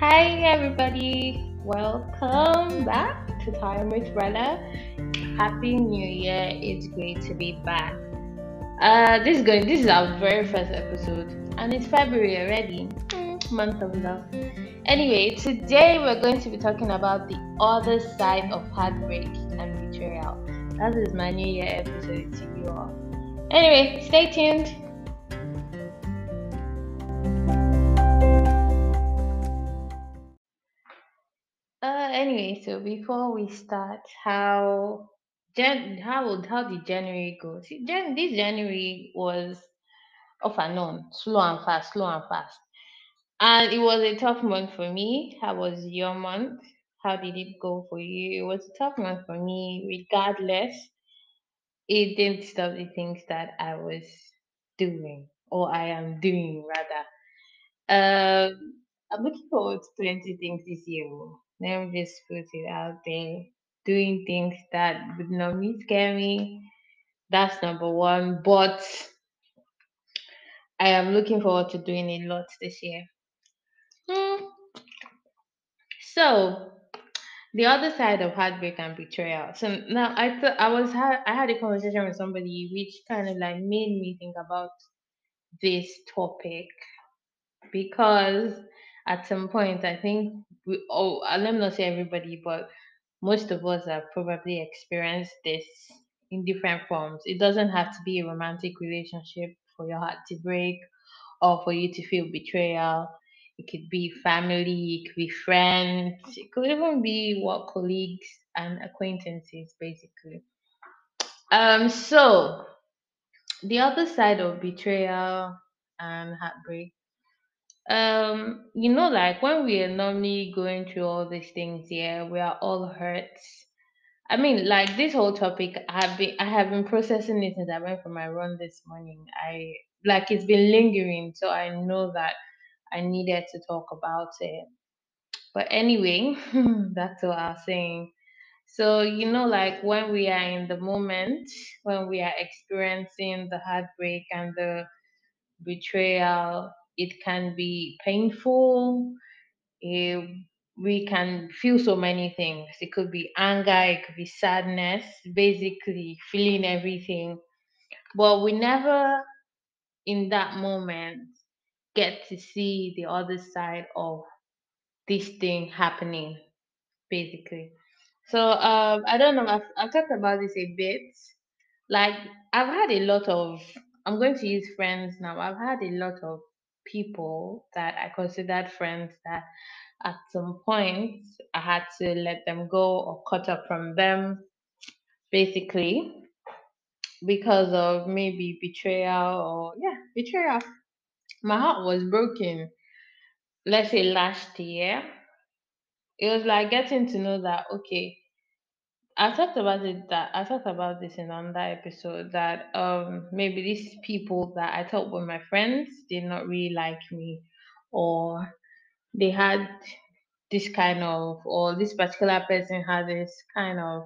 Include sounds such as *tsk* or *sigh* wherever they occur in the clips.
Hi, everybody. Welcome back to Time with Brenda. Happy New Year. It's great to be back. Uh, this is going. This is our very first episode, and it's February already. Mm, month of love. Anyway, today we're going to be talking about the other side of heartbreak and betrayal. That is my New Year episode to you all. Anyway, stay tuned. Anyway, so before we start, how Jan how how did January go? See, Jan this January was off and on, slow and fast, slow and fast, and it was a tough month for me. How was your month? How did it go for you? It was a tough month for me, regardless. It didn't stop the things that I was doing, or I am doing rather. Um, I'm looking forward to plenty things this year. Me just put it out there. Doing things that would normally scare me. That's number one. But I am looking forward to doing a lot this year. Hmm. So the other side of heartbreak and betrayal. So now I thought I was ha- I had a conversation with somebody which kind of like made me think about this topic because at some point I think we oh let me not say everybody, but most of us have probably experienced this in different forms. It doesn't have to be a romantic relationship for your heart to break or for you to feel betrayal. It could be family, it could be friends, it could even be what colleagues and acquaintances, basically. Um, so the other side of betrayal and heartbreak um, you know, like when we are normally going through all these things, yeah, we are all hurt. I mean, like this whole topic, I have been I have been processing it since I went for my run this morning. I like it's been lingering, so I know that I needed to talk about it. But anyway, *laughs* that's what I was saying. So you know, like when we are in the moment, when we are experiencing the heartbreak and the betrayal, it can be painful eh, we can feel so many things. It could be anger, it could be sadness, basically feeling everything. But we never, in that moment, get to see the other side of this thing happening, basically. So um, I don't know. I've, I've talked about this a bit. Like I've had a lot of. I'm going to use friends now. I've had a lot of people that I considered friends that at some point I had to let them go or cut up from them, basically because of maybe betrayal or yeah, betrayal. My heart was broken. Let's say last year. It was like getting to know that okay, I talked about it that I talked about this in another episode that um maybe these people that I thought were my friends did not really like me or they had this kind of or this particular person had this kind of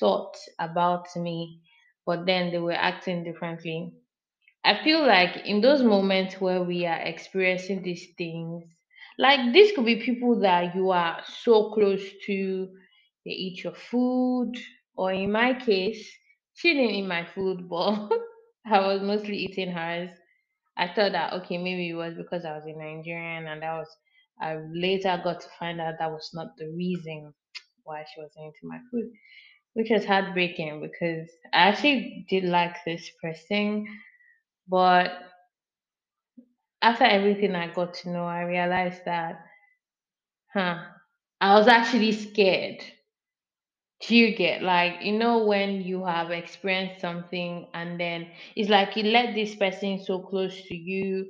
thought about me but then they were acting differently. I feel like in those moments where we are experiencing these things, like this could be people that you are so close to, they eat your food, or in my case, she didn't eat my food, but *laughs* I was mostly eating hers. I thought that okay, maybe it was because I was a Nigerian, and that was. I later got to find out that was not the reason *tsk* why she wasn't eating my food, which was heartbreaking because I actually did like this person, but after everything I got to know, I realized that, huh, I was actually scared. Do you get like, you know, when you have experienced something and then it's like you let this person so close to you,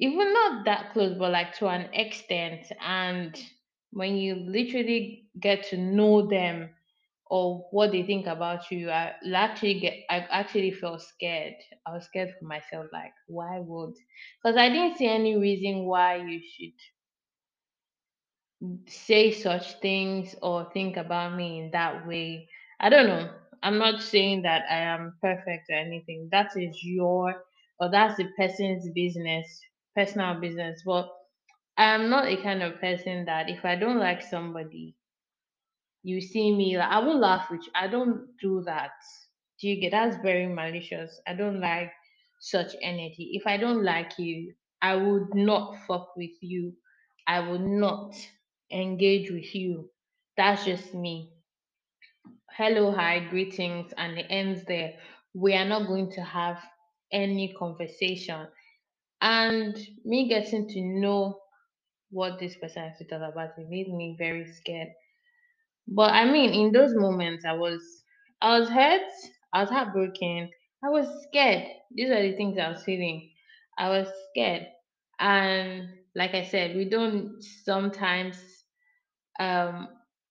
even not that close, but like to an extent. And when you literally get to know them or what they think about you, I actually get, I actually felt scared. I was scared for myself, like, why would? Because I didn't see any reason why you should say such things or think about me in that way. I don't know. I'm not saying that I am perfect or anything. That is your or that's the person's business, personal business. But I'm not a kind of person that if I don't like somebody, you see me like I will laugh with. I don't do that. Do you get that's very malicious. I don't like such energy. If I don't like you, I would not fuck with you. I would not engage with you. That's just me. Hello, hi, greetings, and it ends there. We are not going to have any conversation. And me getting to know what this person has to talk about, it made me very scared. But I mean, in those moments, I was, I was hurt, I was heartbroken, I was scared. These are the things I was feeling. I was scared, and like I said, we don't sometimes um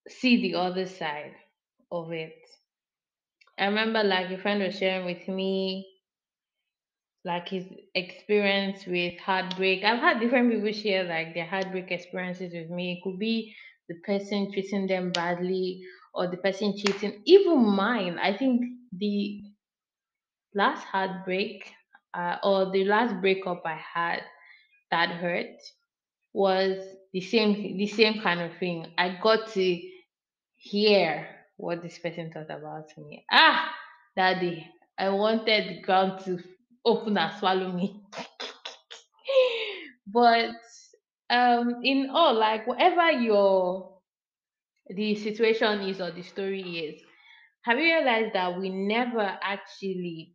see the other side of it. I remember like a friend was sharing with me like his experience with heartbreak. I've had different people share like their heartbreak experiences with me. It could be the person treating them badly or the person cheating. Even mine, I think the last heartbreak uh, or the last breakup I had that hurt was the same the same kind of thing. I got to hear what this person thought about me. Ah, day I wanted the ground to open and swallow me. *laughs* but um in all like whatever your the situation is or the story is have you realized that we never actually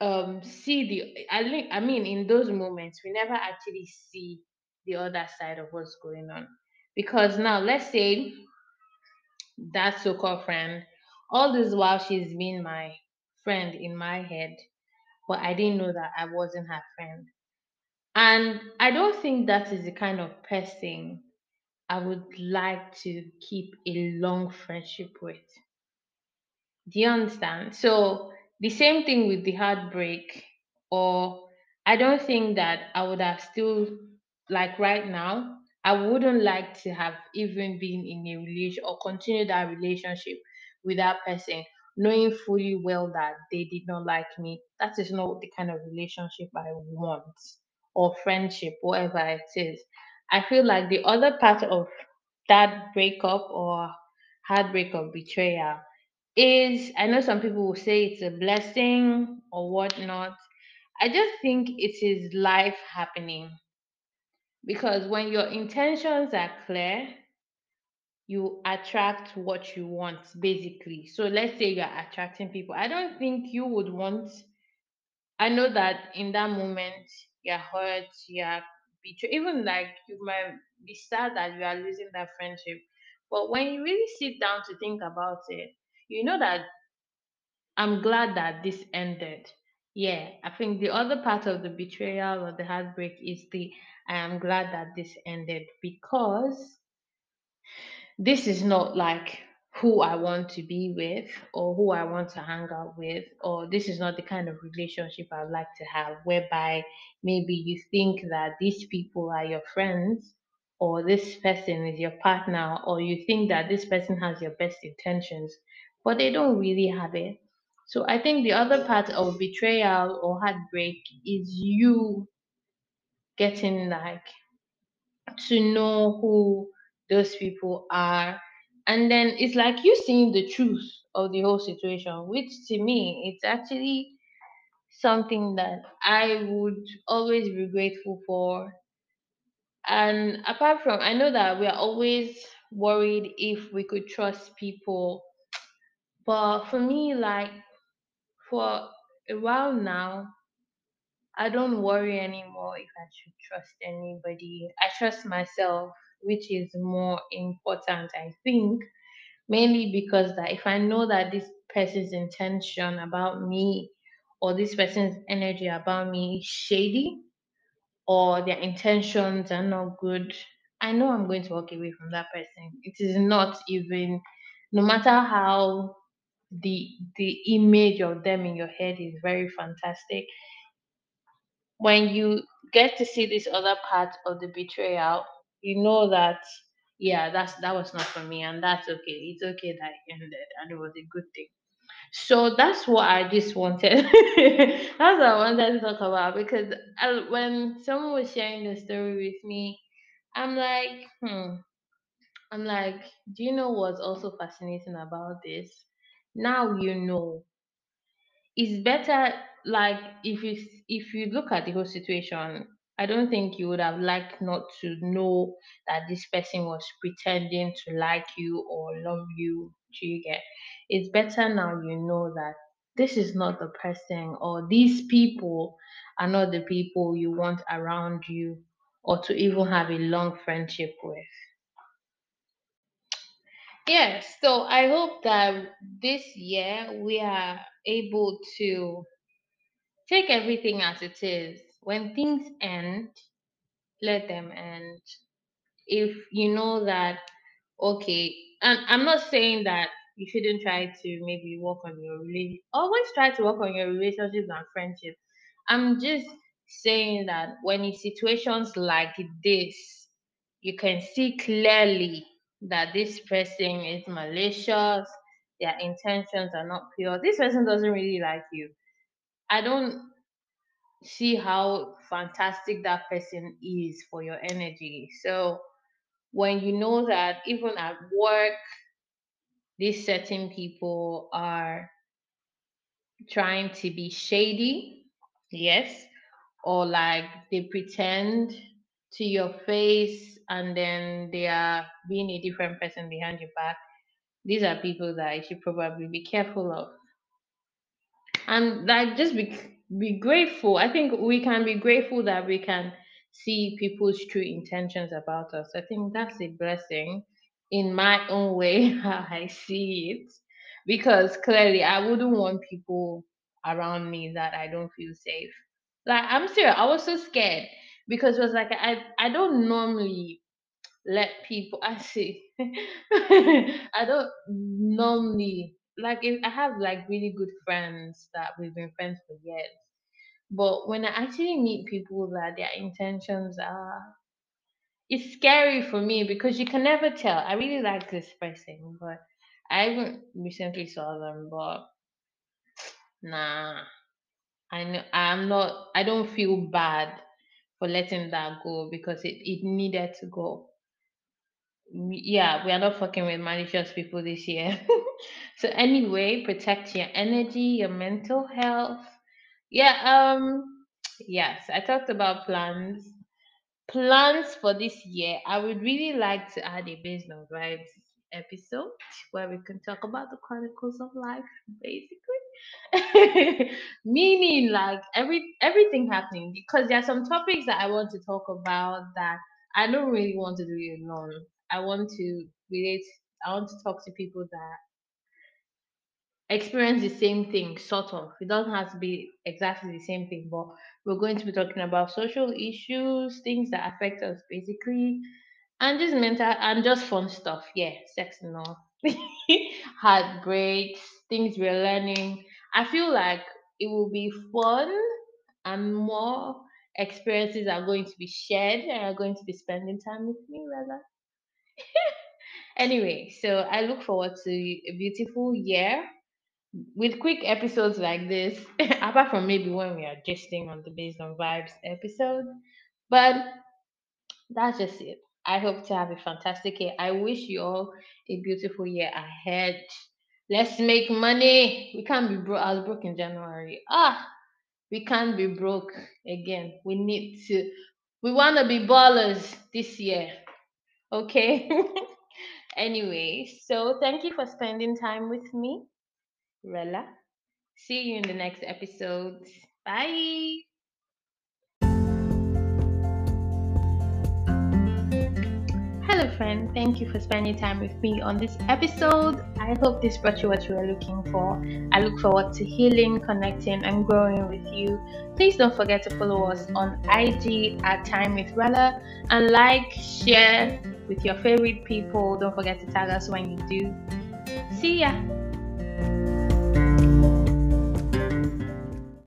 um see the i i mean in those moments we never actually see the other side of what's going on because now let's say that so-called friend all this while she's been my friend in my head but i didn't know that i wasn't her friend and i don't think that is the kind of person I would like to keep a long friendship with. Do you understand? So the same thing with the heartbreak, or I don't think that I would have still like right now. I wouldn't like to have even been in a relation or continue that relationship with that person, knowing fully well that they did not like me. That is not the kind of relationship I want, or friendship, whatever it is. I feel like the other part of that breakup or heartbreak or betrayal is I know some people will say it's a blessing or whatnot. I just think it is life happening because when your intentions are clear, you attract what you want basically. So let's say you're attracting people. I don't think you would want, I know that in that moment you're hurt, you're betrayed, even like you might be sad that you are losing that friendship. But when you really sit down to think about it, you know that I'm glad that this ended. Yeah, I think the other part of the betrayal or the heartbreak is the I am glad that this ended because this is not like who I want to be with or who I want to hang out with, or this is not the kind of relationship I'd like to have, whereby maybe you think that these people are your friends or this person is your partner, or you think that this person has your best intentions, but they don't really have it. So I think the other part of betrayal or heartbreak is you getting like to know who those people are. And then it's like you seeing the truth of the whole situation, which to me, it's actually something that I would always be grateful for. And apart from, I know that we are always worried if we could trust people. But for me, like for a while now, I don't worry anymore if I should trust anybody. I trust myself, which is more important, I think, mainly because that if I know that this person's intention about me or this person's energy about me is shady or their intentions are not good, I know I'm going to walk away from that person. It is not even no matter how the the image of them in your head is very fantastic when you get to see this other part of the betrayal, you know that yeah, that's that was not for me, and that's okay. It's okay that it ended, and it was a good thing. So that's what I just wanted. *laughs* that's what I wanted to talk about because I, when someone was sharing the story with me, I'm like, hmm. I'm like, do you know what's also fascinating about this? Now you know. It's better like if you if you look at the whole situation i don't think you would have liked not to know that this person was pretending to like you or love you. Do you get? It's better now you know that this is not the person or these people are not the people you want around you or to even have a long friendship with yes so i hope that this year we are able to Take everything as it is. When things end, let them end. If you know that, okay, and I'm not saying that you shouldn't try to maybe work on your relationship. Always try to work on your relationships and friendships. I'm just saying that when in situations like this, you can see clearly that this person is malicious, their intentions are not pure. This person doesn't really like you. I don't see how fantastic that person is for your energy. So when you know that even at work, these certain people are trying to be shady, yes, or like they pretend to your face and then they are being a different person behind your back, these are people that you should probably be careful of. and like just be be grateful. I think we can be grateful that we can see people's true intentions about us. I think that's a blessing in my own way *laughs* how i see it. Because clearly i wouldn't want people around me that i don't feel safe. Like i'm serious. I was so scared because it was like i i don't normally let people *laughs* I see I don't normally like if I have like really good friends that we've been friends for years. But when I actually meet people that their intentions are it's scary for me because you can never tell. I really like this person, but I haven't recently saw them, but nah. I know I'm not I don't feel bad for letting that go because it, it needed to go. yeah, we are not fucking with malicious people this year. *laughs* so anyway, protect your energy, your mental health. Yeah, um yes, I talked about plans. Plans for this year. I would really like to add a based on vibes episode where we can talk about the chronicles of life, basically. *laughs* Meaning like every everything happening because there are some topics that I want to talk about that I don't really want to do it alone. I want to relate I want to talk to people that experience the same thing, sort of. It doesn't have to be exactly the same thing, but we're going to be talking about social issues, things that affect us basically, and just mental and just fun stuff. Yeah, sex and all. *laughs* Heartbreaks, things we're learning. I feel like it will be fun and more experiences are going to be shared and are going to be spending time with me rather. *laughs* Anyway, so I look forward to a beautiful year with quick episodes like this, *laughs* apart from maybe when we are gisting on the Based on Vibes episode. But that's just it. I hope to have a fantastic year. I wish you all a beautiful year ahead. Let's make money. We can't be broke. I was broke in January. Ah, we can't be broke again. We need to. We want to be ballers this year. Okay. *laughs* anyway, so thank you for spending time with me, Rella. See you in the next episode. Bye. Friend. Thank you for spending time with me on this episode. I hope this brought you what you were looking for. I look forward to healing, connecting, and growing with you. Please don't forget to follow us on IG at Time with Rella and like, share with your favorite people. Don't forget to tag us when you do. See ya.